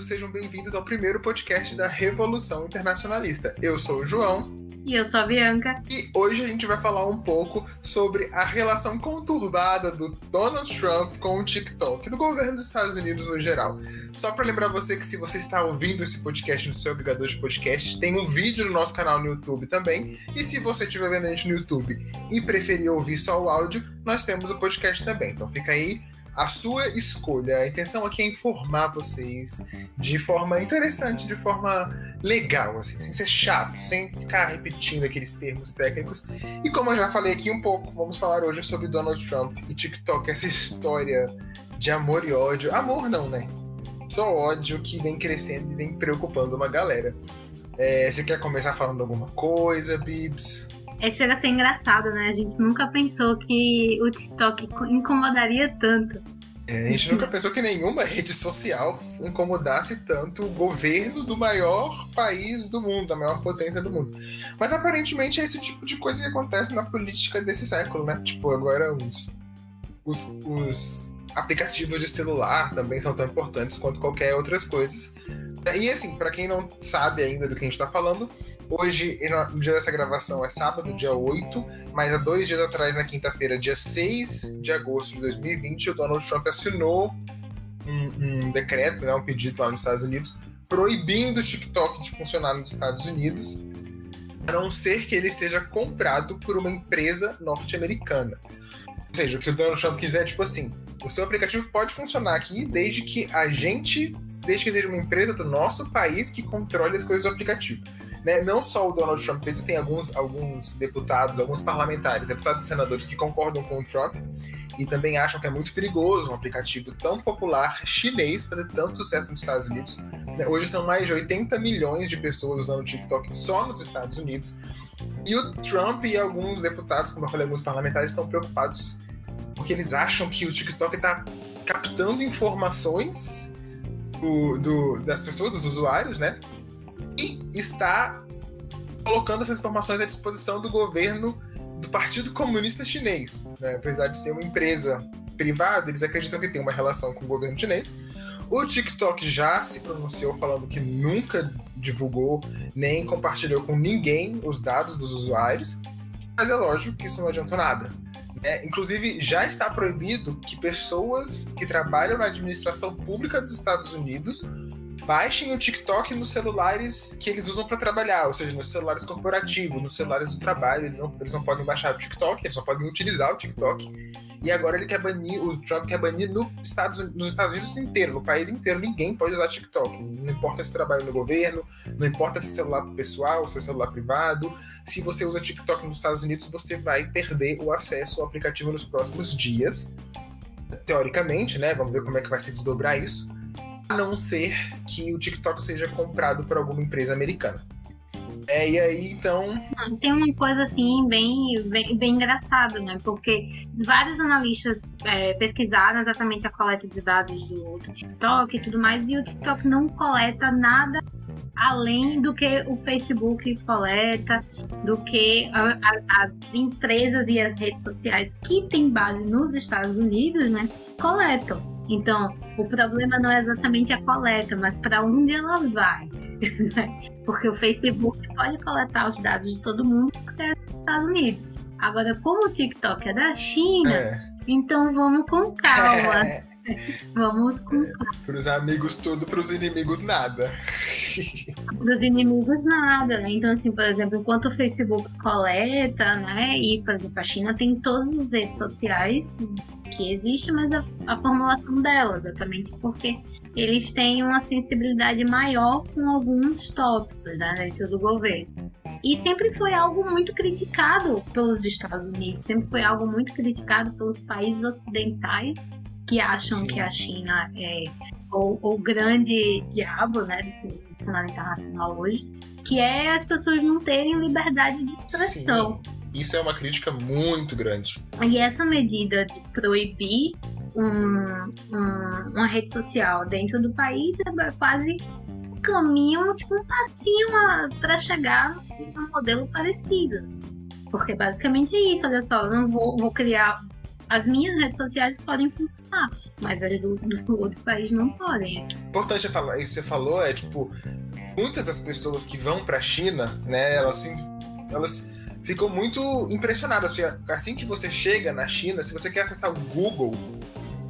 todos, sejam bem-vindos ao primeiro podcast da Revolução Internacionalista. Eu sou o João. E eu sou a Bianca. E hoje a gente vai falar um pouco sobre a relação conturbada do Donald Trump com o TikTok, do governo dos Estados Unidos no geral. Só para lembrar você que se você está ouvindo esse podcast no seu agregador de podcasts, tem um vídeo no nosso canal no YouTube também. E se você estiver vendo a gente no YouTube e preferir ouvir só o áudio, nós temos o podcast também. Então fica aí a sua escolha. A intenção aqui é informar vocês de forma interessante, de forma legal, assim, sem ser chato, sem ficar repetindo aqueles termos técnicos. E como eu já falei aqui um pouco, vamos falar hoje sobre Donald Trump e TikTok, essa história de amor e ódio. Amor não, né? Só ódio que vem crescendo e vem preocupando uma galera. É, você quer começar falando alguma coisa, Bibs? É, chega a ser engraçado, né? A gente nunca pensou que o TikTok incomodaria tanto. É, a gente nunca pensou que nenhuma rede social incomodasse tanto o governo do maior país do mundo, da maior potência do mundo. Mas aparentemente é esse tipo de coisa que acontece na política desse século, né? Tipo, agora os, os, os aplicativos de celular também são tão importantes quanto qualquer outras coisas. E assim, para quem não sabe ainda do que a gente tá falando, hoje, no dia dessa gravação, é sábado, dia 8, mas há dois dias atrás, na quinta-feira, dia 6 de agosto de 2020, o Donald Trump assinou um, um decreto, né, um pedido lá nos Estados Unidos, proibindo o TikTok de funcionar nos Estados Unidos, a não ser que ele seja comprado por uma empresa norte-americana. Ou seja, o que o Donald Trump quiser é tipo assim: o seu aplicativo pode funcionar aqui desde que a gente desde que seja uma empresa do nosso país que controle as coisas do aplicativo. Né? Não só o Donald Trump fez, tem alguns, alguns deputados, alguns parlamentares, deputados e senadores que concordam com o Trump e também acham que é muito perigoso um aplicativo tão popular chinês fazer tanto sucesso nos Estados Unidos. Né? Hoje são mais de 80 milhões de pessoas usando o TikTok só nos Estados Unidos. E o Trump e alguns deputados, como eu falei, alguns parlamentares, estão preocupados porque eles acham que o TikTok está captando informações do, do, das pessoas, dos usuários, né? E está colocando essas informações à disposição do governo do Partido Comunista Chinês. Né? Apesar de ser uma empresa privada, eles acreditam que tem uma relação com o governo chinês. O TikTok já se pronunciou falando que nunca divulgou nem compartilhou com ninguém os dados dos usuários, mas é lógico que isso não adiantou nada. É, inclusive, já está proibido que pessoas que trabalham na administração pública dos Estados Unidos baixem o TikTok nos celulares que eles usam para trabalhar, ou seja, nos celulares corporativos, nos celulares do trabalho. Eles não, eles não podem baixar o TikTok, eles só podem utilizar o TikTok. E agora ele quer banir, o Trump quer banir no Estados, nos Estados Unidos inteiro, no país inteiro, ninguém pode usar TikTok. Não importa se trabalha no governo, não importa se é celular pessoal, se é celular privado. Se você usa TikTok nos Estados Unidos, você vai perder o acesso ao aplicativo nos próximos dias. Teoricamente, né? Vamos ver como é que vai se desdobrar isso. A não ser que o TikTok seja comprado por alguma empresa americana. É, e aí, então. Tem uma coisa assim bem, bem, bem engraçada, né? Porque vários analistas é, pesquisaram exatamente a coleta de dados do, do TikTok e tudo mais, e o TikTok não coleta nada além do que o Facebook coleta, do que a, a, as empresas e as redes sociais que têm base nos Estados Unidos, né, coletam. Então, o problema não é exatamente a coleta, mas para onde ela vai. Porque o Facebook pode coletar os dados de todo mundo porque é dos Estados Unidos. Agora, como o TikTok é da China, é. então vamos com calma. É. Vamos com é. Para os amigos tudo, para os inimigos nada. para os inimigos nada, né? Então, assim, por exemplo, enquanto o Facebook coleta, né? E, por exemplo, a China tem todas as redes sociais que existem, mas a, a formulação delas, exatamente porque eles têm uma sensibilidade maior com alguns tópicos né, dentro do governo. E sempre foi algo muito criticado pelos Estados Unidos, sempre foi algo muito criticado pelos países ocidentais que acham Sim. que a China é o, o grande diabo né, do cenário internacional hoje, que é as pessoas não terem liberdade de expressão. Sim. Isso é uma crítica muito grande. E essa medida de proibir um, um, uma rede social dentro do país é quase um caminho, tipo um passinho para chegar num modelo parecido. Porque basicamente é isso, olha só, eu não vou, vou criar as minhas redes sociais podem funcionar, mas as do, do outro país não podem. Importante falar, isso que você falou é tipo, muitas das pessoas que vão para a China, né, elas, elas ficam muito impressionadas, porque assim que você chega na China, se você quer acessar o Google,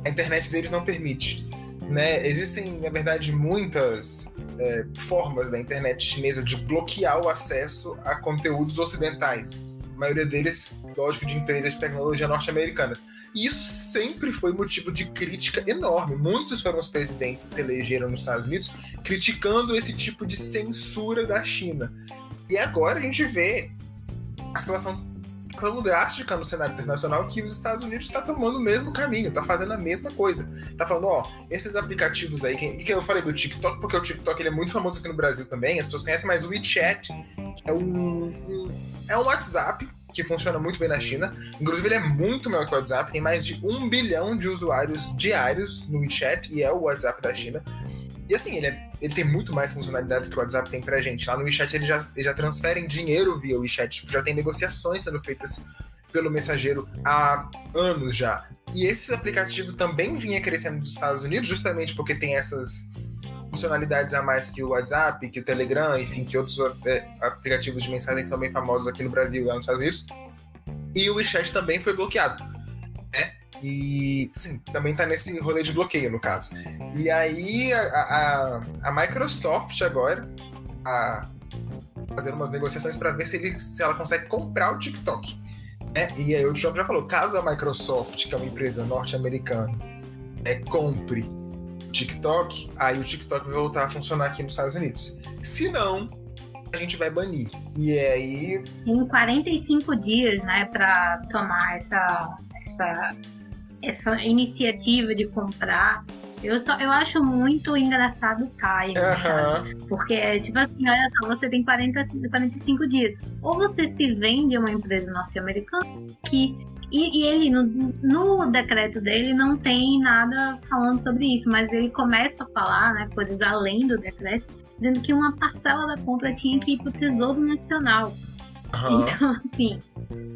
a internet deles não permite. Né? Existem, na verdade, muitas é, formas da internet chinesa de bloquear o acesso a conteúdos ocidentais. A maioria deles, lógico, de empresas de tecnologia norte-americanas. E isso sempre foi motivo de crítica enorme. Muitos foram os presidentes que se elegeram nos Estados Unidos criticando esse tipo de censura da China. E agora a gente vê situação tão drástica no cenário internacional que os Estados Unidos está tomando o mesmo caminho, está fazendo a mesma coisa. Está falando, ó, esses aplicativos aí, que, que eu falei do TikTok, porque o TikTok ele é muito famoso aqui no Brasil também, as pessoas conhecem, mas o WeChat é um, é um WhatsApp que funciona muito bem na China. Inclusive, ele é muito maior que o WhatsApp, tem mais de um bilhão de usuários diários no WeChat e é o WhatsApp da China. E assim, ele, é, ele tem muito mais funcionalidades que o WhatsApp tem pra gente. Lá no WeChat eles já, eles já transferem dinheiro via WeChat, tipo, já tem negociações sendo feitas pelo mensageiro há anos já. E esse aplicativo também vinha crescendo nos Estados Unidos, justamente porque tem essas funcionalidades a mais que o WhatsApp, que o Telegram, enfim, que outros é, aplicativos de mensagem que são bem famosos aqui no Brasil e lá nos Estados Unidos. E o WeChat também foi bloqueado. E, sim, também tá nesse rolê de bloqueio, no caso. E aí, a, a, a Microsoft agora a fazer umas negociações para ver se, ele, se ela consegue comprar o TikTok. É, e aí o Trump já falou, caso a Microsoft, que é uma empresa norte-americana, é, compre o TikTok, aí o TikTok vai voltar a funcionar aqui nos Estados Unidos. Se não, a gente vai banir. E aí... Em 45 dias, né, para tomar essa, essa essa iniciativa de comprar. Eu, só, eu acho muito engraçado o time, uhum. Porque é tipo assim, olha só, você tem 40, 45 dias. Ou você se vende a uma empresa norte-americana que. E, e ele, no, no, decreto dele, não tem nada falando sobre isso, mas ele começa a falar né, coisas além do decreto, dizendo que uma parcela da compra tinha que ir para o Tesouro Nacional. Uhum. Então, assim,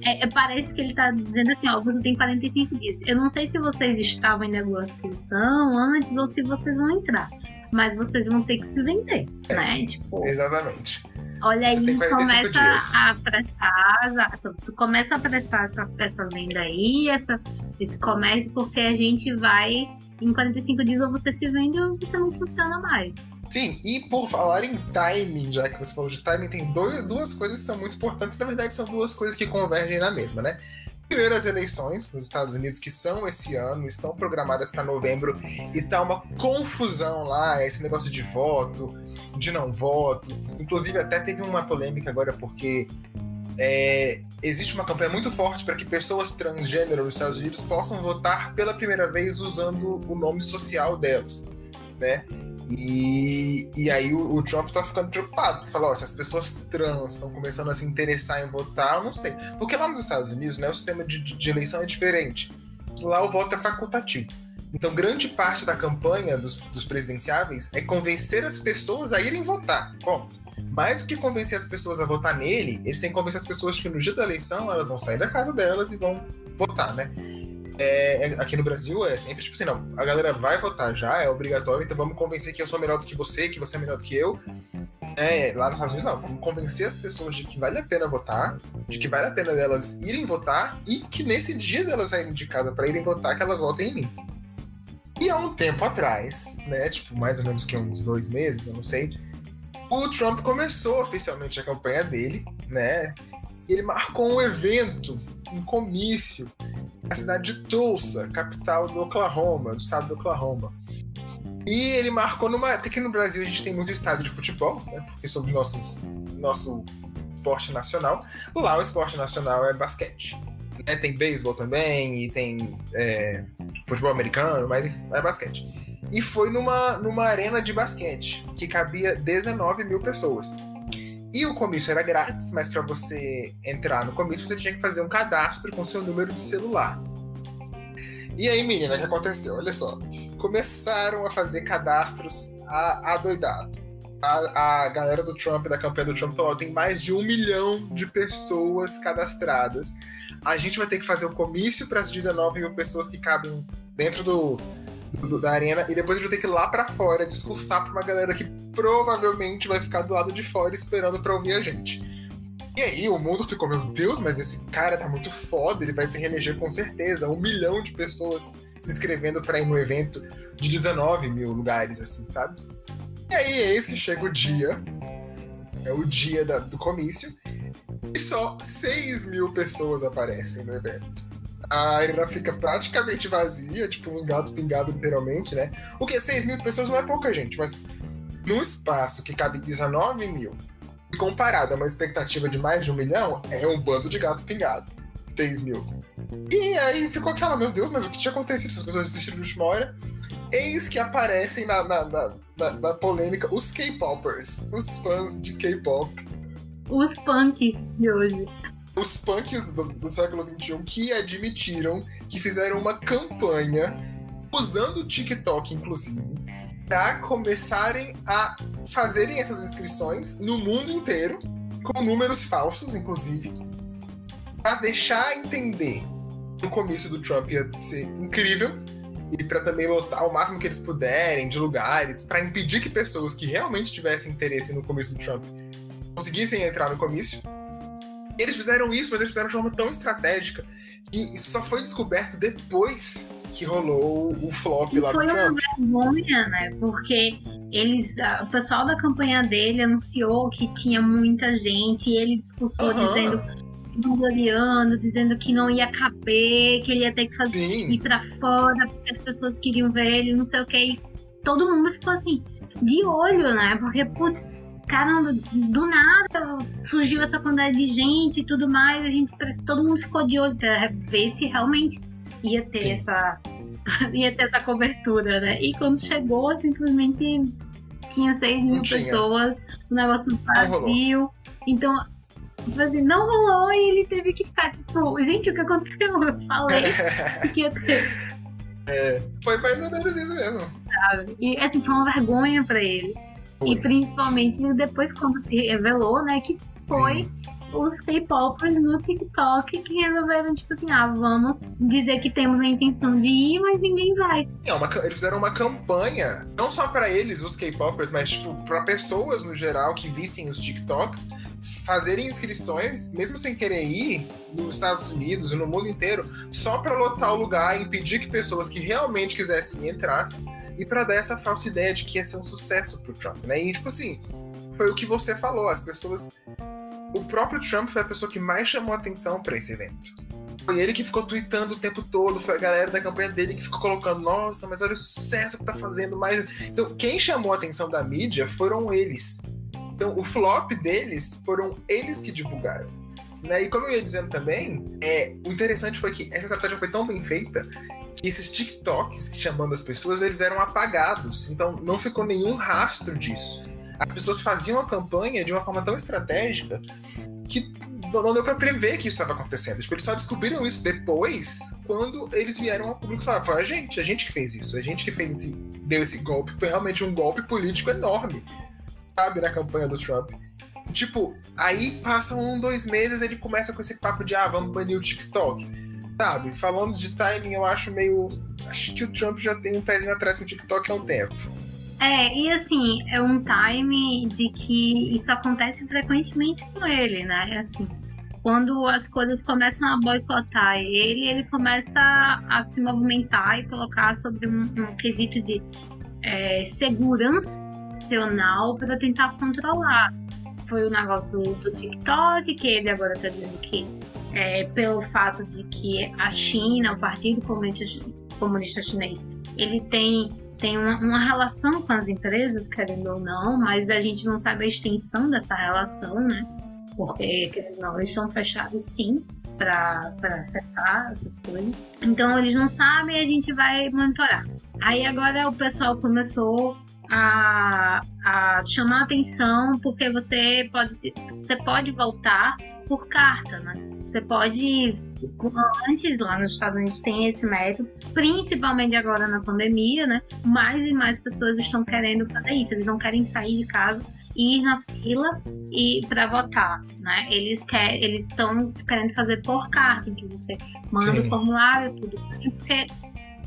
é, é, parece que ele está dizendo assim, ó, você tem 45 dias. Eu não sei se vocês estavam em negociação antes ou se vocês vão entrar. Mas vocês vão ter que se vender, é, né? Tipo, exatamente. Olha aí, começa dias. a apressar, exato. Você começa a apressar essa, essa venda aí, essa, esse comércio, porque a gente vai, em 45 dias, ou você se vende ou você não funciona mais. Sim, e por falar em timing, já que você falou de timing, tem dois, duas coisas que são muito importantes. Na verdade, são duas coisas que convergem na mesma, né? Primeiro, as eleições nos Estados Unidos, que são esse ano, estão programadas para novembro, e tá uma confusão lá, esse negócio de voto, de não voto. Inclusive, até teve uma polêmica agora, porque é, existe uma campanha muito forte para que pessoas transgênero nos Estados Unidos possam votar pela primeira vez usando o nome social delas, né? E, e aí o, o Trump tá ficando preocupado. Fala, ó, se as pessoas trans estão começando a se interessar em votar, eu não sei. Porque lá nos Estados Unidos, né, o sistema de, de eleição é diferente. Lá o voto é facultativo. Então, grande parte da campanha dos, dos presidenciáveis é convencer as pessoas a irem votar. Bom, mais do que convencer as pessoas a votar nele, eles têm que convencer as pessoas que no dia da eleição elas vão sair da casa delas e vão votar, né? É, é, aqui no Brasil é sempre tipo assim, não, a galera vai votar já, é obrigatório, então vamos convencer que eu sou melhor do que você, que você é melhor do que eu. É, lá nos Estados Unidos não, vamos convencer as pessoas de que vale a pena votar, de que vale a pena delas irem votar e que nesse dia delas saírem de casa para irem votar, que elas votem em mim. E há um tempo atrás, né, tipo mais ou menos que uns dois meses, eu não sei, o Trump começou oficialmente a campanha dele, né, e ele marcou um evento, um comício a cidade de Tulsa, capital do Oklahoma, do estado do Oklahoma. E ele marcou numa época que no Brasil a gente tem muito estádio de futebol, né? Porque sobre nossos, nosso esporte nacional. Lá o esporte nacional é basquete. Né? Tem beisebol também, e tem é, futebol americano, mas é basquete. E foi numa, numa arena de basquete, que cabia 19 mil pessoas. E o comício era grátis, mas para você entrar no comício você tinha que fazer um cadastro com seu número de celular. E aí, menina, o que aconteceu? Olha só. Começaram a fazer cadastros adoidado. A, a galera do Trump, da campanha do Trump, falou: tem mais de um milhão de pessoas cadastradas. a gente vai ter que fazer o comício para as 19 mil pessoas que cabem dentro do, do, da arena e depois a gente vai ter que ir lá para fora discursar para uma galera que provavelmente vai ficar do lado de fora esperando para ouvir a gente. E aí o mundo ficou, meu Deus, mas esse cara tá muito foda, ele vai se reeleger com certeza. Um milhão de pessoas se inscrevendo para ir no evento de 19 mil lugares, assim, sabe? E aí eis que chega o dia, é o dia da, do comício, e só 6 mil pessoas aparecem no evento. A arena fica praticamente vazia, tipo uns gatos pingados literalmente, né? O que 6 mil pessoas não é pouca gente, mas num espaço que cabe 19 mil, e comparado a uma expectativa de mais de um milhão, é um bando de gato pingado. 6 mil. E aí ficou aquela, meu Deus, mas o que tinha acontecido se as pessoas assistiram de última hora? Eis que aparecem na, na, na, na, na polêmica os K-popers, os fãs de K-pop os punks de hoje. Os punks do, do século XXI que admitiram que fizeram uma campanha usando o TikTok, inclusive, para começarem a fazerem essas inscrições no mundo inteiro, com números falsos, inclusive, para deixar entender que o comício do Trump ia ser incrível e para também lotar o máximo que eles puderem de lugares, para impedir que pessoas que realmente tivessem interesse no comício do Trump conseguissem entrar no comício. Eles fizeram isso, mas eles fizeram de forma tão estratégica que isso só foi descoberto depois que rolou o flop lá do Trump. Foi uma vergonha, né? Porque eles, o pessoal da campanha dele anunciou que tinha muita gente e ele discursou uhum. dizendo vangloriando, dizendo que não ia caber, que ele ia ter que fazer Sim. ir pra fora, porque as pessoas queriam ver ele, não sei o que. E todo mundo ficou assim, de olho, né? Porque, putz, caramba, do nada surgiu essa quantidade de gente e tudo mais, a gente, todo mundo ficou de olho pra ver se realmente ia ter essa ia ter essa cobertura, né? E quando chegou, simplesmente tinha 6 mil pessoas, o negócio vazio. Então, assim, não rolou e ele teve que ficar tipo, gente, o que aconteceu? Eu falei que ia ter. É, foi mais ou menos isso mesmo. Sabe? E assim, foi uma vergonha pra ele. E principalmente depois quando se revelou, né, que foi Sim. Os K-popers no TikTok que resolveram, tipo assim, ah, vamos dizer que temos a intenção de ir, mas ninguém vai. É, uma, eles fizeram uma campanha, não só para eles, os K-popers, mas tipo, para pessoas no geral que vissem os TikToks, fazerem inscrições, mesmo sem querer ir, nos Estados Unidos e no mundo inteiro, só para lotar o lugar e impedir que pessoas que realmente quisessem entrassem e para dar essa falsa ideia de que ia ser um sucesso pro Trump, né? E, tipo assim, foi o que você falou, as pessoas. O próprio Trump foi a pessoa que mais chamou atenção para esse evento. Foi ele que ficou tweetando o tempo todo, foi a galera da campanha dele que ficou colocando, nossa, mas olha o sucesso que tá fazendo mais. Então, quem chamou a atenção da mídia foram eles. Então, o flop deles foram eles que divulgaram. Né? E como eu ia dizendo também, é, o interessante foi que essa estratégia foi tão bem feita esses TikToks chamando as pessoas, eles eram apagados. Então não ficou nenhum rastro disso. As pessoas faziam a campanha de uma forma tão estratégica que não deu para prever que isso estava acontecendo. Tipo, eles só descobriram isso depois, quando eles vieram ao público e falaram: foi a gente, a gente que fez isso, a gente que fez deu esse golpe. Foi realmente um golpe político enorme, sabe, na campanha do Trump. Tipo, aí passam um, dois meses, ele começa com esse papo de ah, vamos banir o TikTok sabe, falando de timing, eu acho meio. Acho que o Trump já tem um pezinho atrás com o TikTok há um tempo. É, e assim, é um time de que isso acontece frequentemente com ele, né? É assim, quando as coisas começam a boicotar ele, ele começa a se movimentar e colocar sobre um, um quesito de é, segurança nacional para tentar controlar. Foi o negócio do TikTok, que ele agora está dizendo que é, pelo fato de que a China, o Partido Comunista Chinês, ele tem, tem uma, uma, relação com as empresas, querendo ou não, mas a gente não sabe a extensão dessa relação, né? Porque, querendo ou não, eles são fechados sim para acessar essas coisas. Então eles não sabem e a gente vai monitorar. Aí agora o pessoal começou a, a chamar atenção porque você pode, você pode voltar por carta, né? Você pode, antes lá nos Estados Unidos tem esse método, principalmente agora na pandemia, né? Mais e mais pessoas estão querendo fazer isso, eles não querem sair de casa ir na fila e para votar, né? Eles querem, eles estão querendo fazer por carta, que você manda Sim. o formulário, tudo, porque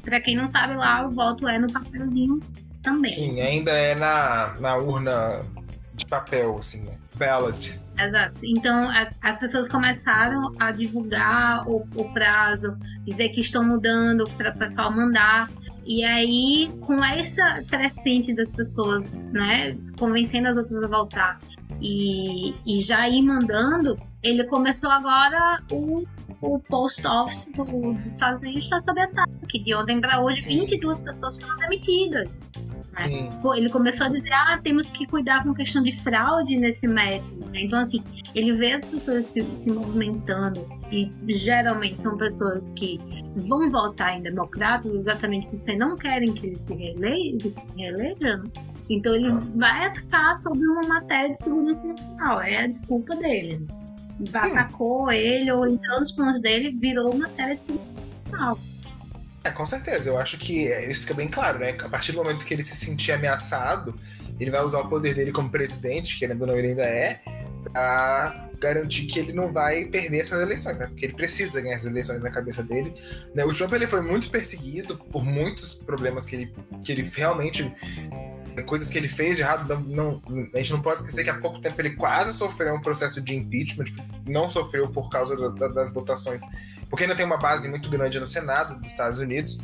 para quem não sabe lá o voto é no papelzinho também. Sim, ainda é na, na urna de papel, assim, né? Ballot. Exato. Então, as, as, pessoas começaram a divulgar o, o prazo, dizer que estão mudando para o pessoal mandar. E aí, com essa crescente das pessoas, né, convencendo as outras a voltar e, e já ir mandando, ele começou agora o, o post office do, dos Estados Unidos está sob ataque. De ontem para hoje, 22 pessoas foram demitidas. Né? Ele começou a dizer, ah, temos que cuidar com questão de fraude nesse método. Né? Então, assim, ele vê as pessoas se, se, movimentando e geralmente são pessoas que vão votar em democratas exatamente porque não querem que eles se reelejam. Se reelejam. Então, ele ah. vai atacar sobre uma matéria de segurança nacional. É a desculpa dele. Atacou ele ou então os planos dele virou matéria de segurança nacional. É, com certeza. Eu acho que isso fica bem claro, né? A partir do momento que ele se sentir ameaçado, ele vai usar o poder dele como presidente, querendo ou não, ele ainda é, pra garantir que ele não vai perder essas eleições, né? Porque ele precisa ganhar essas eleições na cabeça dele. Né? O Trump ele foi muito perseguido por muitos problemas que ele, que ele realmente coisas que ele fez de errado, não, não, a gente não pode esquecer que há pouco tempo ele quase sofreu um processo de impeachment, não sofreu por causa da, da, das votações porque ainda tem uma base muito grande no Senado dos Estados Unidos.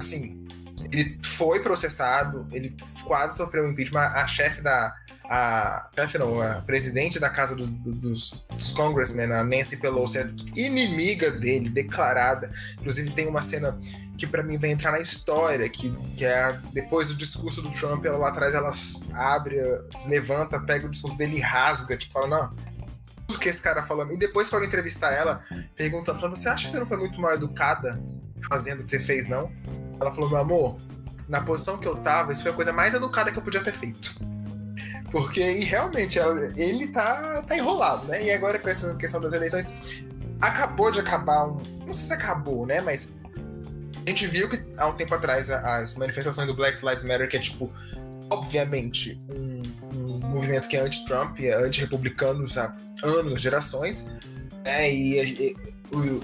Assim, ele foi processado, ele quase sofreu um impeachment. A chefe da. A chefe não, a presidente da casa dos, dos, dos congressmen, a Nancy Pelosi, é inimiga dele, declarada. Inclusive, tem uma cena que para mim vai entrar na história, que, que é depois do discurso do Trump, ela lá atrás ela abre, se levanta, pega o discurso dele e rasga, tipo, fala, não, tudo que esse cara falou. E depois foram entrevistar ela, perguntando, falando, você acha que você não foi muito mal educada fazendo o que você fez, não? Ela falou, meu amor, na posição que eu tava, isso foi a coisa mais educada que eu podia ter feito. Porque, e realmente, ele tá, tá enrolado, né? E agora com essa questão das eleições, acabou de acabar um. Não sei se acabou, né? Mas a gente viu que há um tempo atrás as manifestações do Black Lives Matter, que é tipo, obviamente, um, um movimento que é anti-Trump, é anti-republicano há anos, há gerações, né? E, e,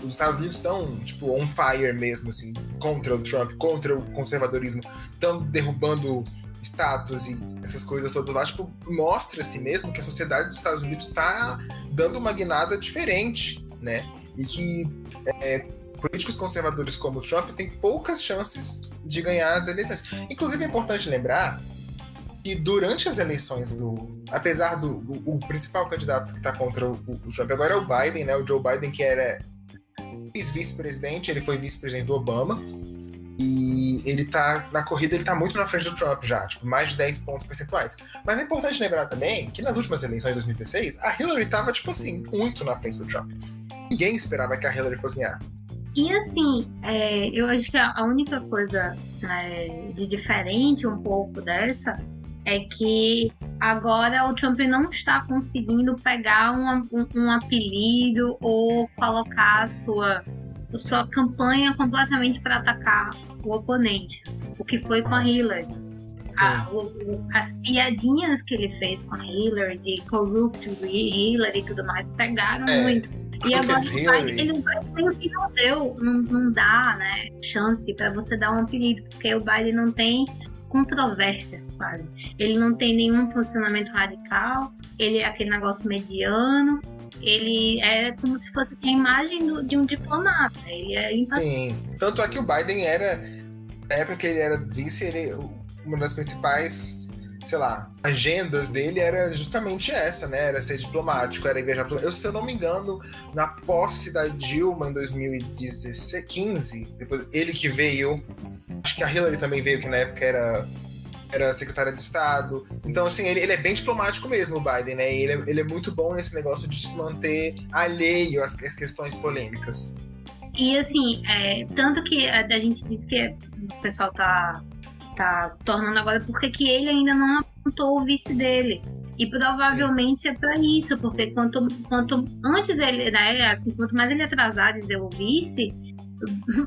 os Estados Unidos estão, tipo, on fire mesmo, assim, contra o Trump, contra o conservadorismo, estão derrubando status e essas coisas todas lá, tipo, mostra-se mesmo que a sociedade dos Estados Unidos está dando uma guinada diferente, né? E que é, políticos conservadores como o Trump têm poucas chances de ganhar as eleições. Inclusive, é importante lembrar que durante as eleições do. Apesar do. O, o principal candidato que está contra o, o, Trump agora é o Biden, né? O Joe Biden, que era vice-presidente, ele foi vice-presidente do Obama. E ele tá. Na corrida, ele tá muito na frente do Trump já, tipo, mais de 10 pontos percentuais. Mas é importante lembrar também que nas últimas eleições de 2016, a Hillary tava, tipo assim, muito na frente do Trump. Ninguém esperava que a Hillary fosse ganhar. E assim, é, eu acho que a única coisa é, de diferente um pouco dessa é que agora o Trump não está conseguindo pegar um, um, um apelido ou colocar a sua, a sua campanha completamente para atacar o oponente, o que foi com a Hillary. A, o, as piadinhas que ele fez com a Hillary, de corrupt Hillary e tudo mais, pegaram é, muito. E agora Hillary... ele, o que não deu, não, não dá né, chance para você dar um apelido, porque o Biden não tem controvérsias quase. Ele não tem nenhum funcionamento radical, ele é aquele negócio mediano, ele é como se fosse a imagem do, de um diplomata. Ele é Sim, tanto é que o Biden era, na época que ele era vice, ele, uma das principais sei lá, agendas dele era justamente essa, né? Era ser diplomático, era viajar. Eu, se eu não me engano, na posse da Dilma em 2015, depois ele que veio Acho que a Hillary também veio, que na época era, era secretária de Estado. Então, assim, ele, ele é bem diplomático mesmo, o Biden, né? Ele é, ele é muito bom nesse negócio de se manter alheio às, às questões polêmicas. E, assim, é, tanto que a, a gente diz que o pessoal tá, tá tornando agora porque que ele ainda não apontou o vice dele. E provavelmente é para isso, porque quanto, quanto antes ele, né, assim, quanto mais ele atrasar de dizer o vice,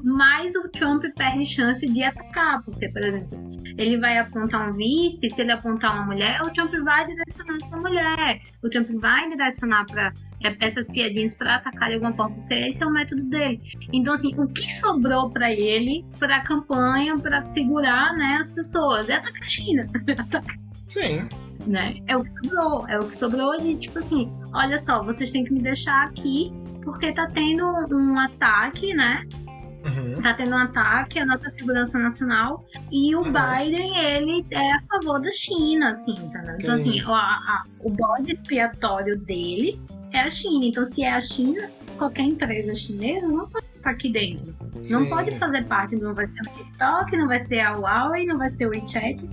mais o Trump perde chance de atacar, porque, por exemplo, ele vai apontar um vice, se ele apontar uma mulher, o Trump vai direcionar para a mulher, o Trump vai direcionar para é, essas piadinhas para atacar de alguma forma, porque esse é o método dele. Então, assim, o que sobrou para ele, para a campanha, para segurar né, as pessoas? É atacar a China. Sim. Né? É o que sobrou. É o que sobrou de tipo assim: olha só, vocês têm que me deixar aqui porque tá tendo um ataque, né? Uhum. Tá tendo um ataque à nossa segurança nacional e o uhum. Biden, ele é a favor da China, assim, entendeu? Então, assim, a, a, o bode expiatório dele é a China. Então, se é a China, qualquer empresa chinesa não pode estar aqui dentro. Sim. Não pode fazer parte, não vai ser o TikTok, não vai ser a Huawei, não vai ser o WeChat.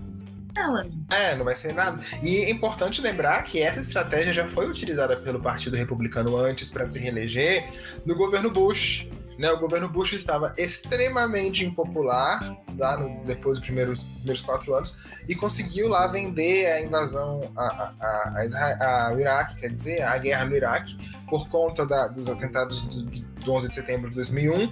É, não vai ser nada. E é importante lembrar que essa estratégia já foi utilizada pelo Partido Republicano antes para se reeleger no governo Bush. Né, o governo Bush estava extremamente impopular lá no, depois dos primeiros, primeiros quatro anos e conseguiu lá vender a invasão ao Iraque, quer dizer, a guerra no Iraque, por conta da, dos atentados do, do 11 de setembro de 2001.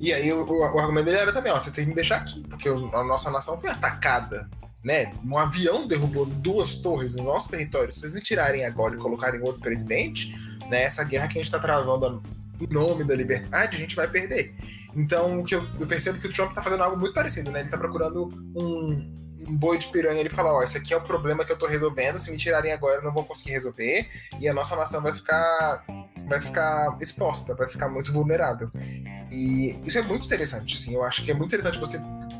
E aí o, o, argumento dele era também, ó, vocês têm que me deixar aqui, porque a nossa nação foi atacada né? Um avião derrubou duas torres no nosso território. Se vocês me tirarem agora e colocarem outro presidente, né? Essa guerra que a gente está travando em nome da liberdade, a gente vai perder. Então, o que eu, eu percebo que o Trump está fazendo algo muito parecido, né? Ele está procurando um, um boi de piranha. Ele fala: Ó, esse aqui é o problema que eu estou resolvendo. Se me tirarem agora, eu não vou conseguir resolver. E a nossa nação vai ficar, vai ficar exposta, vai ficar muito vulnerável. E isso é muito interessante, assim. Eu acho que é muito interessante você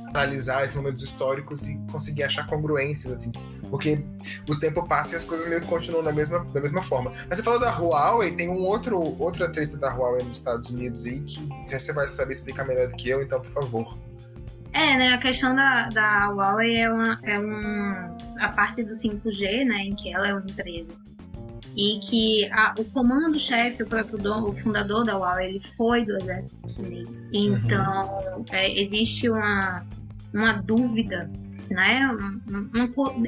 analisar esses momentos históricos e conseguir achar congruências, assim. Porque o tempo passa e as coisas meio que continuam da mesma, da mesma forma. Mas você falou da Huawei, tem um outro, outra treta da Huawei nos Estados Unidos aí que você vai saber explicar melhor do que eu, então, por favor. É, né? A questão da, da Huawei é, uma, é um, a parte do 5G, né? Em que ela é uma empresa. E que a, o comando-chefe, o próprio dono, o fundador da Huawei, ele foi do exército chinês. Uhum. Então, uhum. é, existe uma uma dúvida, né? Um, um,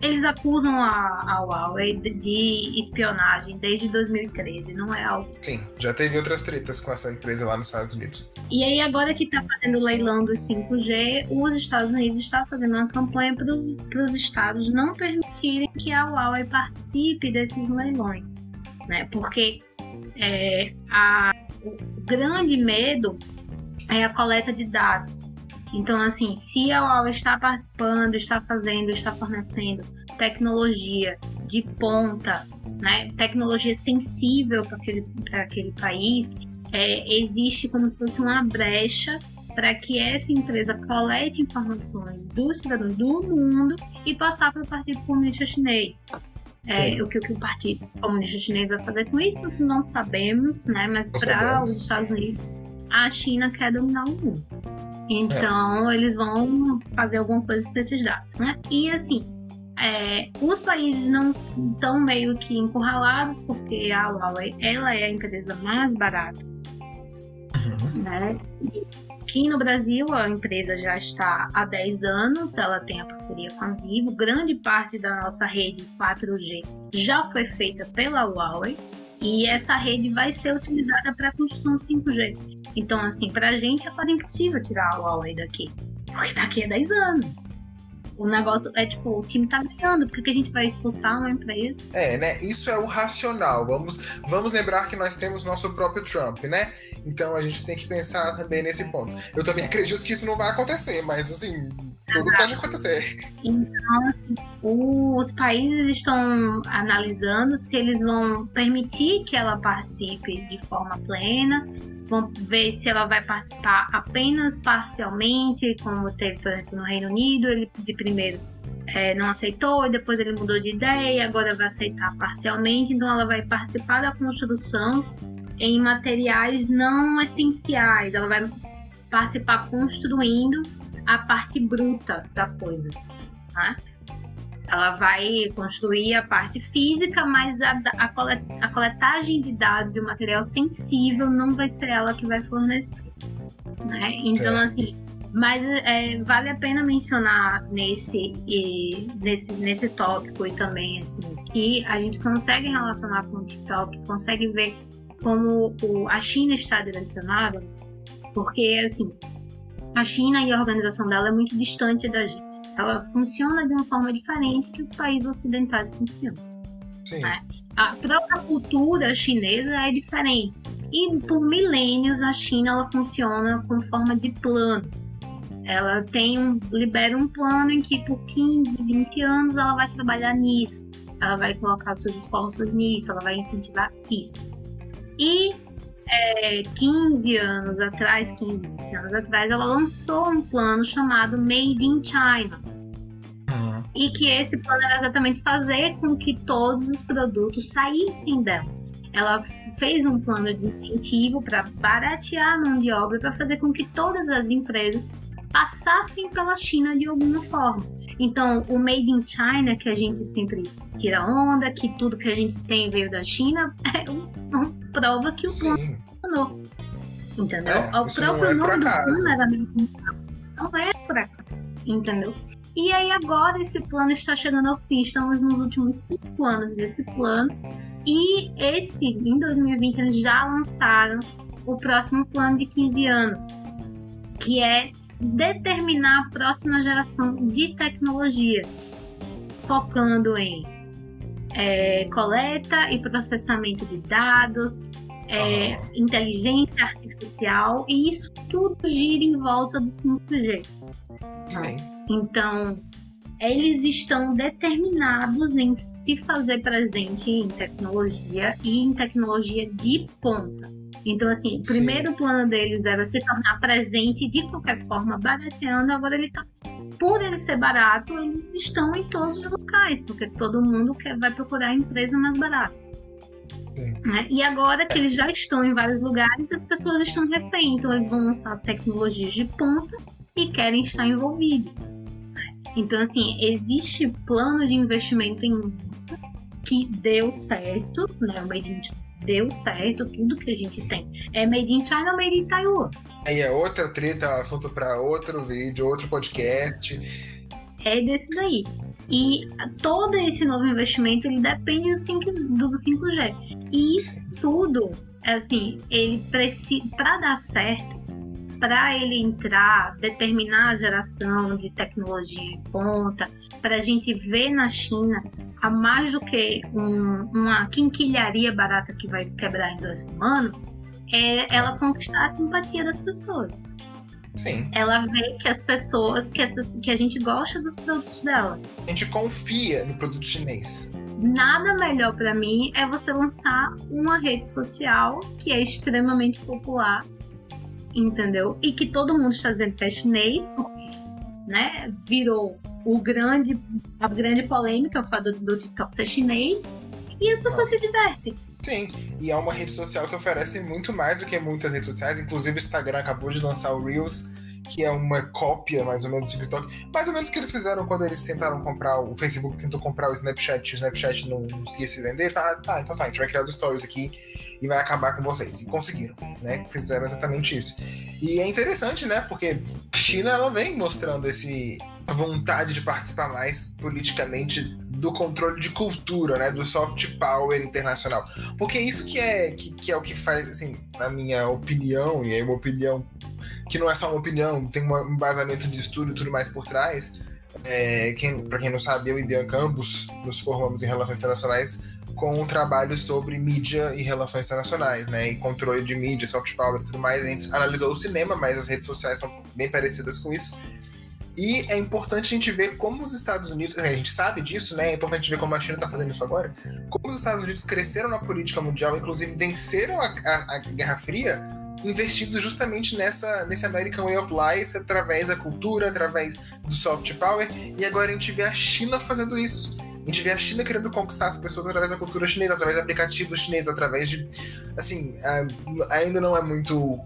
eles acusam a, a Huawei de, espionagem desde 2013, não é algo. Sim, já teve outras tretas com essa empresa lá nos Estados Unidos. E aí, agora que está fazendo o leilão do 5G, os Estados Unidos estão fazendo uma campanha para os estados não permitirem que a Huawei participe desses leilões, né? Porque é, a, o grande medo é a coleta de dados. Então, assim, se a UAU está participando, está fazendo, está fornecendo tecnologia de ponta, né, tecnologia sensível para aquele, aquele país, é, existe como se fosse uma brecha para que essa empresa colete informações dos cidadãos do mundo e passar para o Partido Comunista Chinês. É, o que, o que o Partido Comunista Chinês vai fazer com isso, não sabemos, né? Mas para os Estados Unidos, a China quer dominar o mundo. Então, é. eles vão fazer alguma coisa com esses dados, né? E assim, é, os países não estão meio que encurralados, porque a Huawei ela é a empresa mais barata. Uhum. Né? aqui no Brasil, a empresa já está há 10 anos, ela tem a parceria com a Vivo. Grande parte da nossa rede 4G já foi feita pela Huawei e essa rede vai ser utilizada para a construção 5G. Então, assim, pra gente é quase impossível tirar a Huawei daqui. Porque daqui a 10 anos. O negócio é tipo, o time tá ganhando, por que a gente vai expulsar uma empresa? É, né? Isso é o racional. Vamos, vamos lembrar que nós temos nosso próprio Trump, né? Então a gente tem que pensar também nesse ponto. Eu também acredito que isso não vai acontecer, mas assim, tudo pode acontecer. Então, assim, os países estão analisando se eles vão permitir que ela participe de forma plena vão ver se ela vai participar apenas parcialmente, como teve, por exemplo, no Reino Unido, ele de primeiro é, não aceitou e depois ele mudou de ideia, agora vai aceitar parcialmente, então ela vai participar da construção em materiais não essenciais, ela vai participar construindo a parte bruta da coisa. Né? Ela vai construir a parte física, mas a, a, colet, a coletagem de dados e o material sensível não vai ser ela que vai fornecer. Né? Então, é. assim, mas é, vale a pena mencionar nesse, e, nesse, nesse tópico e também assim, que a gente consegue relacionar com o TikTok, consegue ver como a China está direcionada, Porque, assim, a China e a organização dela é muito distante da gente. Ela funciona de uma forma diferente que os países ocidentais funcionam. Sim. Né? A própria cultura chinesa é diferente. E por milênios a China ela funciona com forma de planos. Ela tem um, libera um plano em que por 15, 20 anos ela vai trabalhar nisso. Ela vai colocar seus esforços nisso, ela vai incentivar isso. E é, 15 anos atrás, 15, 20 anos atrás, ela lançou um plano chamado Made in China. Uhum. E que esse plano era exatamente fazer com que todos os produtos saíssem dela. Ela fez um plano de incentivo para baratear a mão de obra, para fazer com que todas as empresas passassem pela China de alguma forma. Então, o Made in China, que a gente sempre tira onda, que tudo que a gente tem veio da China, é uma prova que o plano funcionou. Entendeu? É, o isso não próprio é nome do plano era. Não é por acaso. Entendeu? E aí agora esse plano está chegando ao fim. Estamos nos últimos cinco anos desse plano. E esse, em 2020, eles já lançaram o próximo plano de 15 anos, que é determinar a próxima geração de tecnologia, focando em é, coleta e processamento de dados, é, inteligência artificial, e isso tudo gira em volta do 5G. Sim. Então, eles estão determinados em se fazer presente em tecnologia e em tecnologia de ponta. Então, assim, o Sim. primeiro plano deles era se tornar presente de qualquer forma, barateando. Agora, ele tá, por ele ser barato, eles estão em todos os locais, porque todo mundo quer, vai procurar a empresa mais barata. Né? E agora que eles já estão em vários lugares, as pessoas estão refém. Então, eles vão lançar tecnologias de ponta e querem estar envolvidos. Então, assim, existe plano de investimento em massa que deu certo, né? O Made in deu certo, tudo que a gente tem é Made in China, Made in Taiwan. Aí é outra treta, assunto para outro vídeo, outro podcast. É desse daí. E todo esse novo investimento, ele depende do, 5, do 5G. E isso tudo, assim, ele precisa, para dar certo, para ele entrar, determinar a geração de tecnologia em ponta, para a gente ver na China a mais do que um- uma quinquilharia barata que vai quebrar em duas semanas, é ela conquistar a simpatia das pessoas. Sim. Ela vê que as pessoas, que, as que a gente gosta dos produtos dela. A gente confia no produto chinês. Nada melhor para mim é você lançar uma rede social que é extremamente popular, entendeu? E que todo mundo está dizendo que é chinês, porque, né, virou o grande, a grande polêmica, do, do TikTok ser chinês, e as pessoas se divertem. Sim, e é uma rede social que oferece muito mais do que muitas redes sociais. Inclusive, o Instagram acabou de lançar o Reels, que é uma cópia, mais ou menos, do TikTok. Mais ou menos o que eles fizeram quando eles tentaram comprar. O Facebook tentou comprar o Snapchat, o Snapchat não conseguia se vender. Tá, tá, então tá, a gente vai criar os stories aqui e vai acabar com vocês. E conseguiram, né? Fizeram exatamente isso. E é interessante, né? Porque a China, ela vem mostrando esse vontade de participar mais politicamente do controle de cultura, né? Do soft power internacional. Porque isso que é, que, que é o que faz, assim, na minha opinião, e é uma opinião que não é só uma opinião, tem um embasamento de estudo e tudo mais por trás. É, quem, pra quem não sabe, eu e Bianca ambos nos formamos em Relações Internacionais com um trabalho sobre mídia e relações internacionais, né? E controle de mídia, soft power e tudo mais. A gente analisou o cinema, mas as redes sociais são bem parecidas com isso. E é importante a gente ver como os Estados Unidos, a gente sabe disso, né? É importante ver como a China está fazendo isso agora. Como os Estados Unidos cresceram na política mundial, inclusive venceram a, a, a Guerra Fria, investindo justamente nessa nesse American Way of Life, através da cultura, através do soft power. E agora a gente vê a China fazendo isso. A gente vê a China querendo conquistar as pessoas através da cultura chinesa, através de aplicativos chineses, através de. Assim, ainda não é muito.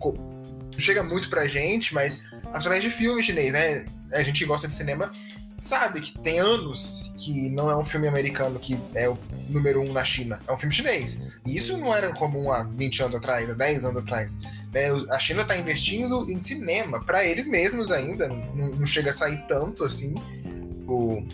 Chega muito pra gente, mas através de filmes chinês, né? A gente gosta de cinema, sabe que tem anos que não é um filme americano que é o número um na China, é um filme chinês. E isso não era comum há 20 anos atrás, há 10 anos atrás. Né? A China está investindo em cinema, para eles mesmos ainda, não, não, chega a sair tanto assim do,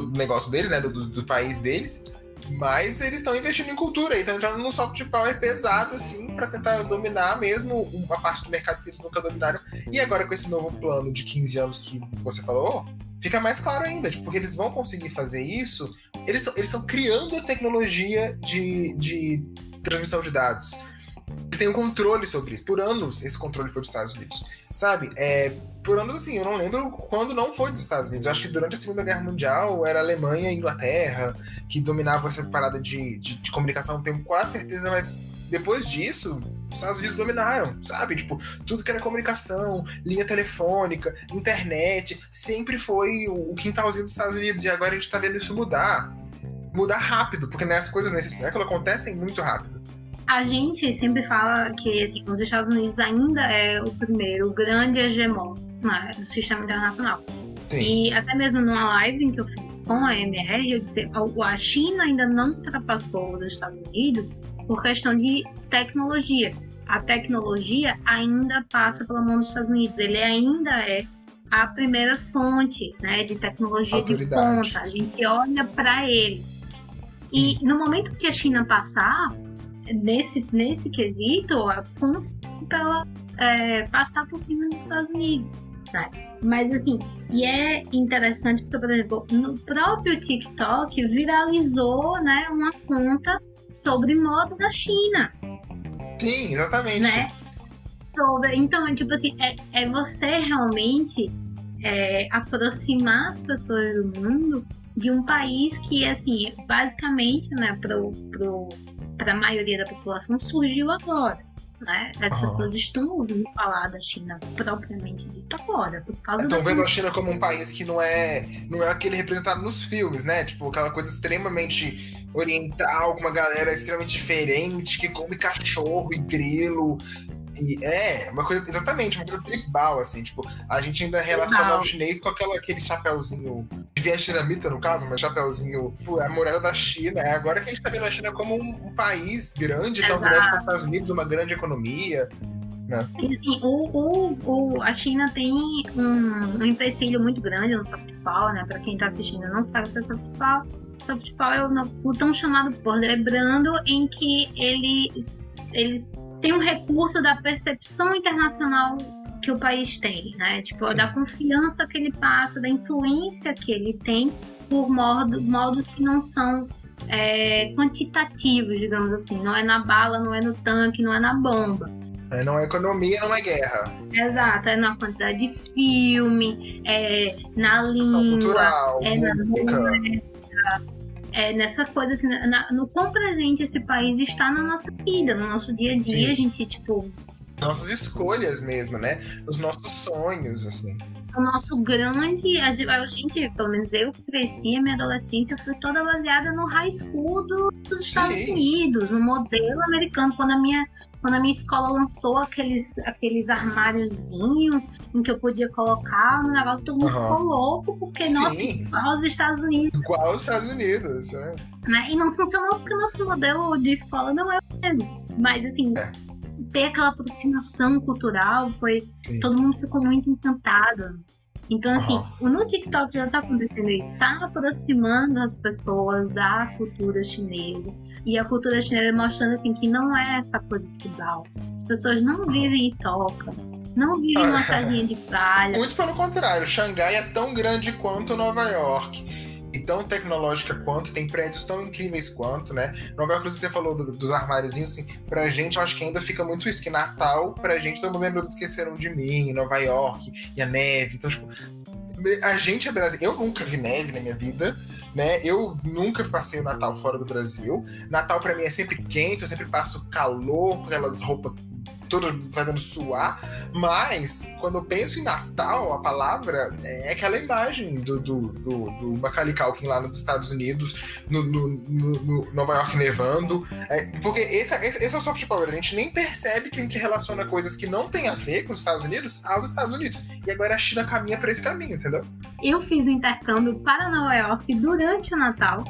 do negócio deles, né? Do, do país deles. Mas eles estão investindo em cultura e estão entrando num soft power pesado, assim, para tentar dominar mesmo uma parte do mercado que eles nunca dominaram. E agora com esse novo plano de 15 anos que você falou, fica mais claro ainda, tipo, porque eles vão conseguir fazer isso. Eles estão criando a tecnologia de, de transmissão de dados. Tem um controle sobre isso. Por anos, esse controle foi dos Estados Unidos. Sabe? É, por anos assim, eu não lembro quando não foi dos Estados Unidos. Eu acho que durante a Segunda Guerra Mundial era Alemanha e Inglaterra que dominavam essa parada de, de, de comunicação, tenho quase certeza, mas depois disso, os Estados Unidos dominaram, sabe? Tipo, tudo que era comunicação, linha telefônica, internet, sempre foi o, quintalzinho dos Estados Unidos. E agora a gente tá vendo isso mudar. Mudar rápido, porque né, as coisas nesse século acontecem muito rápido. A gente sempre fala que assim, os Estados Unidos ainda é o primeiro o grande hegemon né, do sistema internacional. Sim. E até mesmo numa live que eu fiz com a MR, eu disse a China ainda não ultrapassou os Estados Unidos por questão de tecnologia. A tecnologia ainda passa pela mão dos Estados Unidos. Ele ainda é a primeira fonte né, de tecnologia Autoridade. de ponta. A gente olha para ele. E no momento que a China passar, nesse, nesse quesito, consegue ela é, passar por cima dos Estados Unidos. Né? Mas assim, e é interessante porque, por exemplo, no próprio TikTok viralizou né, uma conta sobre moda da China. Sim, exatamente. Né? Sobre, então, tipo assim, é, é você realmente é, aproximar as pessoas do mundo de um país que, assim, basicamente, né, pro, pro, pra maioria da população surgiu agora né? As uhum. pessoas estão ouvindo falar da China propriamente dita agora, por causa Estão vendo a China como um país que não é, não é aquele representado nos filmes, né? Tipo, aquela coisa extremamente oriental, com uma galera extremamente diferente, que come cachorro e grilo e é, uma coisa, exatamente, uma coisa tribal, assim, tipo, a gente ainda relaciona o chinês com aquela, aquele chapéuzinho de vietnamita, no caso, mas chapéuzinho, tipo, a muralha da China. É agora que a gente tá vendo a China como um, um país grande, Exato. tão grande como os Estados Unidos, uma grande economia. Né? Assim, o, o, o, a China tem um, um empecilho muito grande no soft power, né? Pra quem tá assistindo não sabe o que é soft power. Soft power é o, o tão chamado poder brando em que eles, eles tem um recurso da percepção internacional que o país tem, né? Tipo, Sim. da confiança que ele passa, da influência que ele tem por modo, modos que não são é, quantitativos, digamos assim. Não é na bala, não é no tanque, não é na bomba. É, não é economia, não é guerra. Exato, é na quantidade de filme, é na língua, cultural, é música. na música, é, nessa coisa, assim, na, no quão presente esse país está na nossa vida, no nosso dia a dia, Sim. a gente, tipo. Nossas escolhas mesmo, né? Os nossos sonhos, assim. O nosso grande. A gente, pelo menos eu cresci, a minha adolescência foi toda baseada no high school dos Estados Unidos, no modelo americano. Quando a minha quando a minha escola lançou aqueles, aqueles armáriozinhos em que eu podia colocar no negócio, todo mundo uhum. ficou louco, porque, Sim. nossa, igual aos Estados Unidos. Igual aos Estados Unidos, é. Né? E não funcionou porque o nosso modelo de escola não é o mesmo. Mas, assim, é. Ter aquela aproximação cultural foi. Sim. Todo mundo ficou muito encantado. Então, assim, uhum. no TikTok já está acontecendo isso, está aproximando as pessoas da cultura chinesa. E a cultura chinesa mostrando, assim, que não é essa coisa tribal. As pessoas não vivem em tocas, não vivem numa casinha de praia. Muito pelo contrário, Xangai é tão grande quanto Nova York tão tecnológica quanto, tem prédios tão incríveis quanto, né? Nova York, você falou do, dos armáriozinhos, assim, pra gente, eu acho que ainda fica muito isso, que Natal, pra gente, todo mundo do Esqueceram de Mim, Nova York, e a neve, então, tipo, a gente é brasileiro, eu nunca vi neve na minha vida, né? Eu nunca passei o Natal fora do Brasil. Natal para mim é sempre quente, eu sempre passo calor, aquelas roupas todo fazendo suar, mas quando eu penso em Natal, a palavra é aquela imagem do, do, do, do Macaulay Culkin lá nos Estados Unidos, no, no, no, no Nova York nevando, é, porque esse, esse, esse, é o soft power, a gente nem percebe que a gente relaciona coisas que não tem a ver com os Estados Unidos aos Estados Unidos, e agora a China caminha para esse caminho, entendeu? Eu fiz o intercâmbio para Nova York durante o Natal,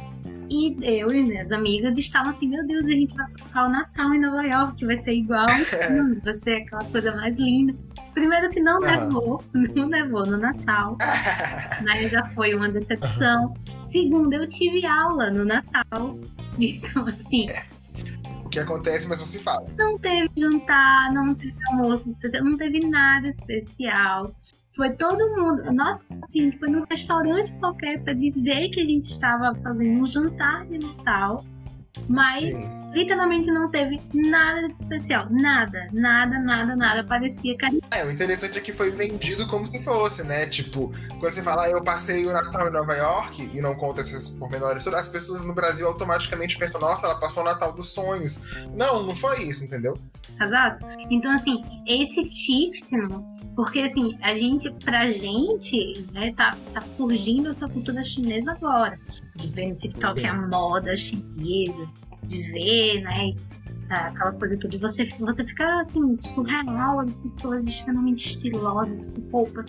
e eu e minhas amigas estavam assim, meu Deus, a gente vai passar o Natal em Nova York, vai ser igual, vai ser aquela coisa mais linda. Primeiro que não nevou, não nevou no Natal, mas já foi uma decepção. Segunda, eu tive aula no Natal. Então, assim. É. O que acontece, mas não se fala. Não teve jantar, não teve almoço especial, não teve nada especial. Foi todo mundo. Nossa, assim, foi num restaurante qualquer para dizer que a gente estava fazendo um jantar de Natal. Mas Sim. literalmente não teve nada de especial. Nada, nada, nada, nada. Parecia que. É, o interessante é que foi vendido como se fosse, né? Tipo, quando você fala, ah, eu passei o Natal em Nova York e não conta esses pormenores, as pessoas no Brasil automaticamente pensam, nossa, ela passou o Natal dos sonhos. Não, não foi isso, entendeu? Exato. Então, assim, esse shift, não, porque assim, a gente, pra gente, né, tá, tá surgindo essa cultura chinesa agora. De ver no TikTok a moda chinesa, de ver, né, aquela coisa toda. Você, você fica assim, surreal, as pessoas extremamente estilosas, com roupas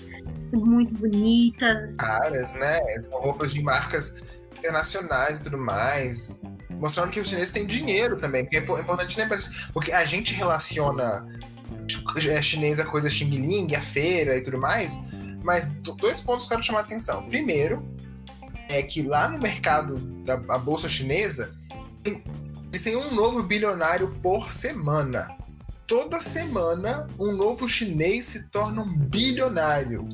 muito bonitas. Caras, né? São roupas de marcas internacionais e tudo mais. Mostrando que os chineses têm dinheiro também. Porque é importante lembrar isso. Porque a gente relaciona é, chinesa coisa Xing Ling, a feira e tudo mais. Mas dois pontos que eu quero chamar a atenção. Primeiro, é que lá no mercado da bolsa chinesa, eles têm um novo bilionário por semana. Toda semana, um novo chinês se torna um bilionário.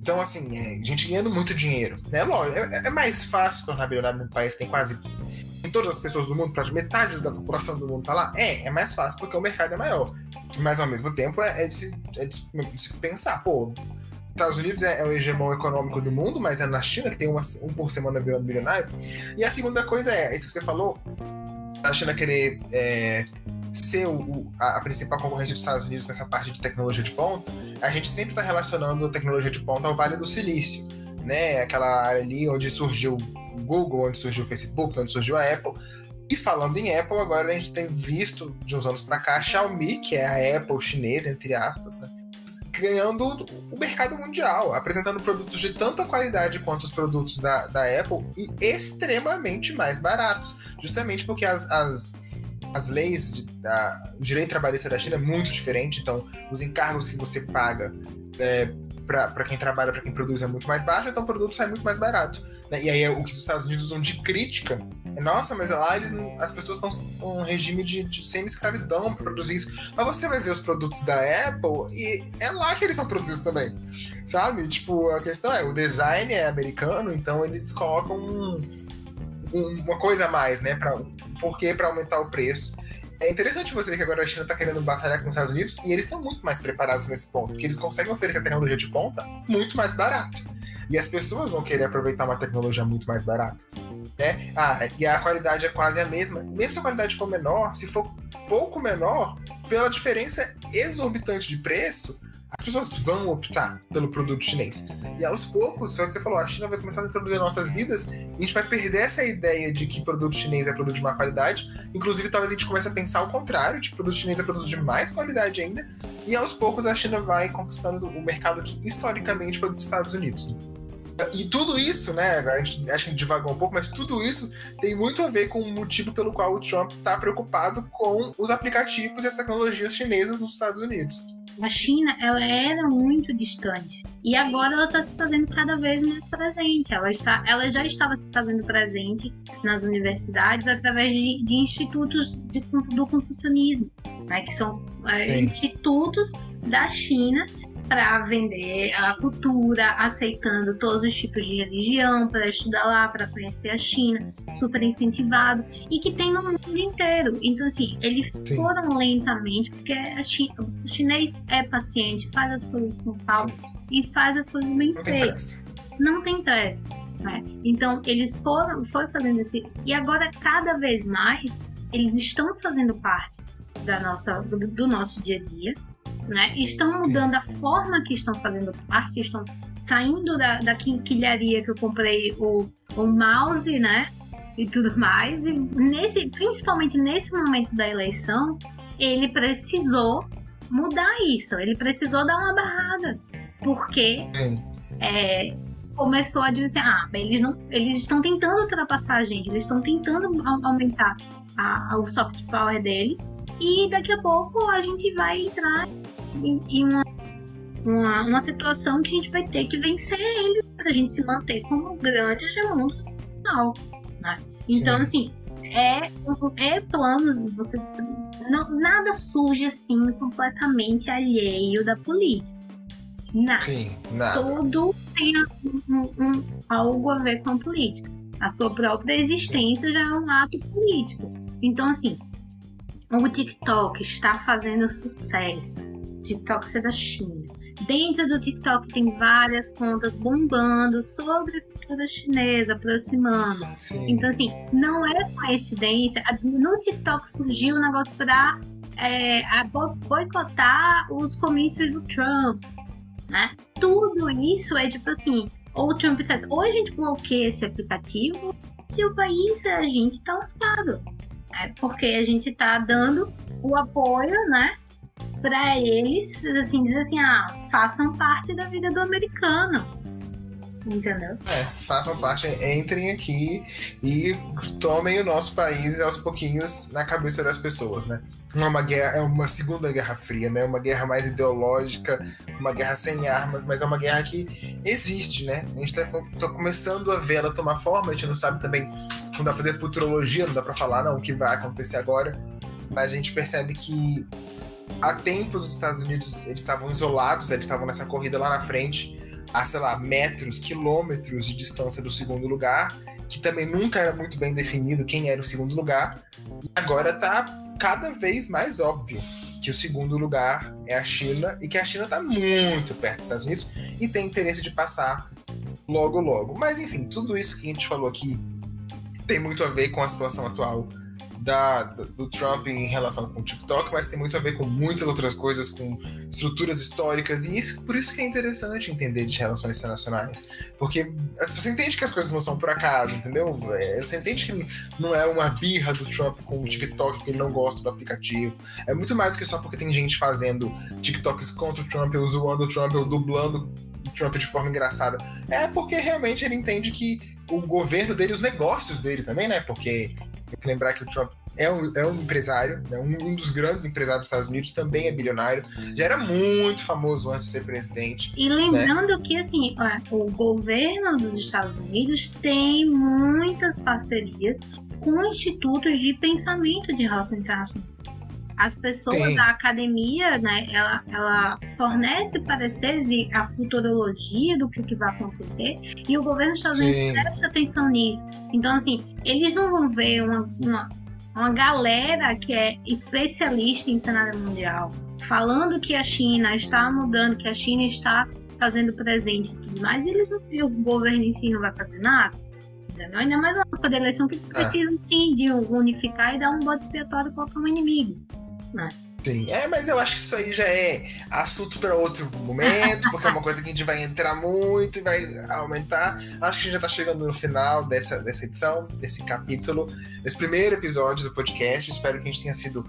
Então, assim, é, gente ganhando muito dinheiro. Né? Lógico, é, é mais fácil se tornar bilionário num país que tem quase em todas as pessoas do mundo, para metade da população do mundo tá lá? É, é mais fácil porque o mercado é maior. Mas ao mesmo tempo é, é, de, se, é de, se, pensar, pô, Estados Unidos é, é, o hegemão econômico do mundo, mas é na China que tem uma, um por semana virando bilionário. E a segunda coisa é, isso que você falou, a China querer é, ser o, a, a, principal concorrente dos Estados Unidos nessa parte de tecnologia de ponta, a gente sempre está relacionando a tecnologia de ponta ao Vale do Silício, né? Aquela área ali onde surgiu o Google, onde surgiu o Facebook, onde surgiu a Apple. E falando em Apple, agora a gente tem visto de uns anos para cá a Xiaomi, que é a Apple chinesa, entre aspas, né? Ganhando o mercado mundial, apresentando produtos de tanta qualidade quanto os produtos da, da Apple e extremamente mais baratos, justamente porque as, as, as leis, de, a, o direito trabalhista da China é muito diferente, então os encargos que você paga é, para quem trabalha, para quem produz é muito mais baixo, então o produto sai muito mais barato. Né? E aí é o que os Estados Unidos usam de crítica nossa, mas lá eles, as pessoas estão em um regime de, de semi-escravidão para produzir isso. Mas você vai ver os produtos da Apple e é lá que eles são produzidos também. Sabe? Tipo, a questão é, o design é americano, então eles colocam um, um, uma coisa a mais, né? Pra, por que para aumentar o preço? É interessante você ver que agora a China está querendo batalhar com os Estados Unidos e eles estão muito mais preparados nesse ponto, porque eles conseguem oferecer tecnologia de ponta muito mais barato. E as pessoas vão querer aproveitar uma tecnologia muito mais barata. Né? Ah, e a qualidade é quase a mesma. Mesmo se a qualidade for menor, se for pouco menor, pela diferença exorbitante de preço, as pessoas vão optar pelo produto chinês. E aos poucos, só que você falou, a China vai começar a introduzir nossas vidas e a gente vai perder essa ideia de que produto chinês é produto de má qualidade. Inclusive, talvez a gente comece a pensar o contrário, de que produto chinês é produto de mais qualidade ainda. E aos poucos a China vai conquistando o mercado que historicamente foi dos Estados Unidos. E tudo isso, né? A gente, acho que a gente divagou um pouco, mas tudo isso tem muito a ver com o motivo pelo qual o Trump está preocupado com os aplicativos e as tecnologias chinesas nos Estados Unidos. A China, ela era muito distante e agora ela está se fazendo cada vez mais presente. Ela, está, ela já estava se fazendo presente nas universidades através de, de institutos de, do confucionismo, né, que são é, institutos da China para vender a cultura, aceitando todos os tipos de religião, para estudar lá, para conhecer a China, super incentivado, e que tem no mundo inteiro. Então, assim, eles Sim. foram lentamente, porque China, o chinês é paciente, faz as coisas com calma e faz as coisas bem feitas. Não tem pressa. Né? Então, eles foram foi fazendo esse. E agora, cada vez mais, eles estão fazendo parte da nossa, do, do nosso dia a dia né? Estão mudando a forma que estão fazendo parte, estão saindo da, da quinquilharia que eu comprei o, o mouse, né? E tudo mais. E nesse, principalmente nesse momento da eleição, ele precisou mudar isso. Ele precisou dar uma barrada. Porque é, começou a dizer, ah, eles, não, eles estão tentando ultrapassar a gente, eles estão tentando aumentar a, a, o soft power deles. E daqui a pouco a gente vai entrar em, em uma, uma, uma, situação que a gente vai ter que vencer eles para a gente se manter como grande hegemon internacional. Né? Então, Sim. assim, é, é planos, você não, nada surge assim completamente alheio da política. Nada. Sim, nada. Tudo tem um, um, algo a ver com a política. A sua própria existência já é um ato político. Então, assim, o TikTok está fazendo sucesso. O TikTok é da China. Dentro do TikTok tem várias contas bombando sobre a cultura chinesa, aproximando. Sim. Então, assim, não é coincidência. No TikTok surgiu um negócio para é, boicotar os comícios do Trump. Né? Tudo isso é tipo assim, ou o Trump diz, ou a gente bloqueia esse aplicativo, se o país, a gente tá lascado. É porque a gente tá dando o apoio, né? Para eles, assim, dizer assim, ah, façam parte da vida do americano. Entendeu? É, façam parte, entrem aqui e tomem o nosso país aos pouquinhos na cabeça das pessoas, né? Não é uma guerra, é uma segunda guerra fria, né? Uma guerra mais ideológica, uma guerra sem armas, mas é uma guerra que existe, né? A gente tá, tá começando a ver ela tomar forma, a gente não sabe também, não dá pra fazer futurologia, não dá pra falar não o que vai acontecer agora, mas a gente percebe que há tempos os Estados Unidos eles estavam isolados, eles estavam nessa corrida lá na frente, a, sei lá, metros, quilômetros de distância do segundo lugar, que também nunca era muito bem definido quem era o segundo lugar, e agora tá cada vez mais óbvio que o segundo lugar é a China e que a China está muito perto dos Estados Unidos e tem interesse de passar logo logo. Mas enfim, tudo isso que a gente falou aqui tem muito a ver com a situação atual da, do Trump em relação com o TikTok, mas tem muito a ver com muitas outras coisas, com estruturas históricas, e isso, por isso que é interessante entender de relações internacionais. Porque você entende que as coisas não são por acaso, entendeu? É, você entende que não é uma birra do Trump com o TikTok porque ele não gosta do aplicativo. É muito mais do que só porque tem gente fazendo TikToks contra o Trump, ou zoando o Trump, ou dublando o Trump de forma engraçada. É porque realmente ele entende que o governo dele, os negócios dele também, né? Porque tem que lembrar que o Trump é um, é um empresário, né? um, um, dos grandes empresários dos Estados Unidos, também é bilionário, já era muito famoso antes de ser presidente. E lembrando né? que assim, o governo dos Estados Unidos tem muitas parcerias com institutos de pensamento de relação internacional. As pessoas Sim. da academia, né, ela, ela fornece pareceres e a futurologia do que, que vai acontecer, e o governo dos Estados Unidos presta atenção nisso. Então, assim, eles não vão ver uma, uma, uma galera que é especialista em cenário mundial falando que a China está mudando, que a China está fazendo presente e tudo mais, e eles não, o governo em si não vai fazer nada. Entendeu? Ainda mais uma época de eleição que eles é. precisam sim de unificar e dar um bode expiatório para um inimigo né? Sim, é, mas eu acho que isso aí já é assunto para outro momento, porque é uma coisa que a gente vai entrar muito e vai aumentar. Acho que a gente já tá chegando no final dessa, dessa edição, desse capítulo, desse primeiro episódio do podcast. Espero que a gente tenha sido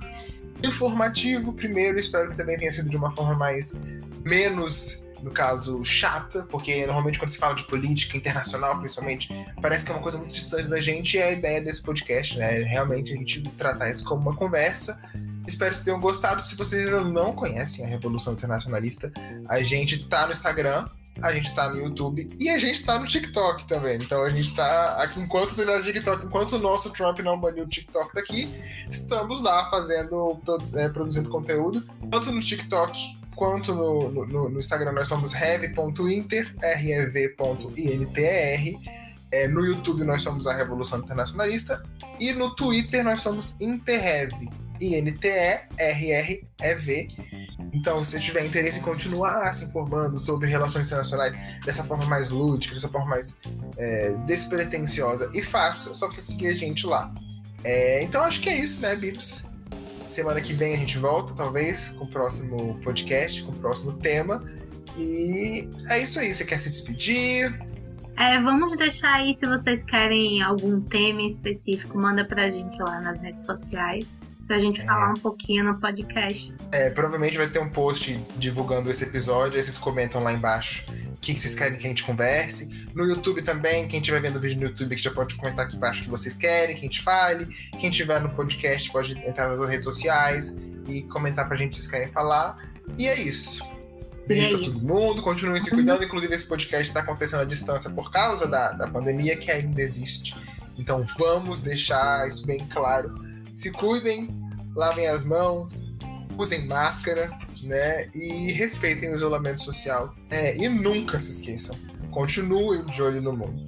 informativo primeiro, espero que também tenha sido de uma forma mais menos no caso, chata, porque normalmente quando se fala de política internacional, principalmente, parece que é uma coisa muito distante da gente e é a ideia desse podcast, né? Realmente a gente tratar isso como uma conversa Espero que tenham gostado. Se vocês ainda não conhecem a Revolução Internacionalista, a gente tá no Instagram, a gente tá no YouTube e a gente tá no TikTok também. Então a gente tá aqui enquanto tem no TikTok, enquanto o nosso Trump não baniu o TikTok daqui, estamos lá fazendo, é, produzindo conteúdo, tanto no TikTok quanto no, no, no Instagram nós somos rev.inter, rev.intr. É, no YouTube nós somos a Revolução Internacionalista e no Twitter nós somos Interrev. I-N-T-E-R-R-E-V. Então, se você tiver interesse em continuar se informando sobre relações internacionais dessa forma mais lúdica, dessa forma mais é, despretensiosa e fácil, é só você seguir a gente lá. É, então, acho que é isso, né, Bips? Semana que vem a gente volta, talvez, com o próximo podcast, com o próximo tema. E é isso aí. Você quer se despedir? É, vamos deixar aí se vocês querem algum tema específico, manda pra gente lá nas redes sociais pra gente é. falar um pouquinho no podcast. É, provavelmente vai ter um post divulgando esse episódio, aí vocês comentam lá embaixo o que vocês querem que a gente converse. No YouTube também, quem estiver vendo o vídeo no YouTube que já pode comentar aqui embaixo o que vocês querem, que a gente fale. Quem estiver no podcast pode entrar nas redes sociais e comentar pra gente se vocês querem falar. E é isso. Beijo é pra todo mundo, continuem se cuidando. Inclusive, esse podcast está acontecendo à distância por causa da, da pandemia que ainda existe. Então vamos deixar isso bem claro. Se cuidem, lavem as mãos, usem máscara, né? E respeitem o isolamento social. É, e nunca se esqueçam. Continuem de olho no mundo.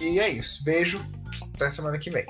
E é isso. Beijo. Até semana que vem.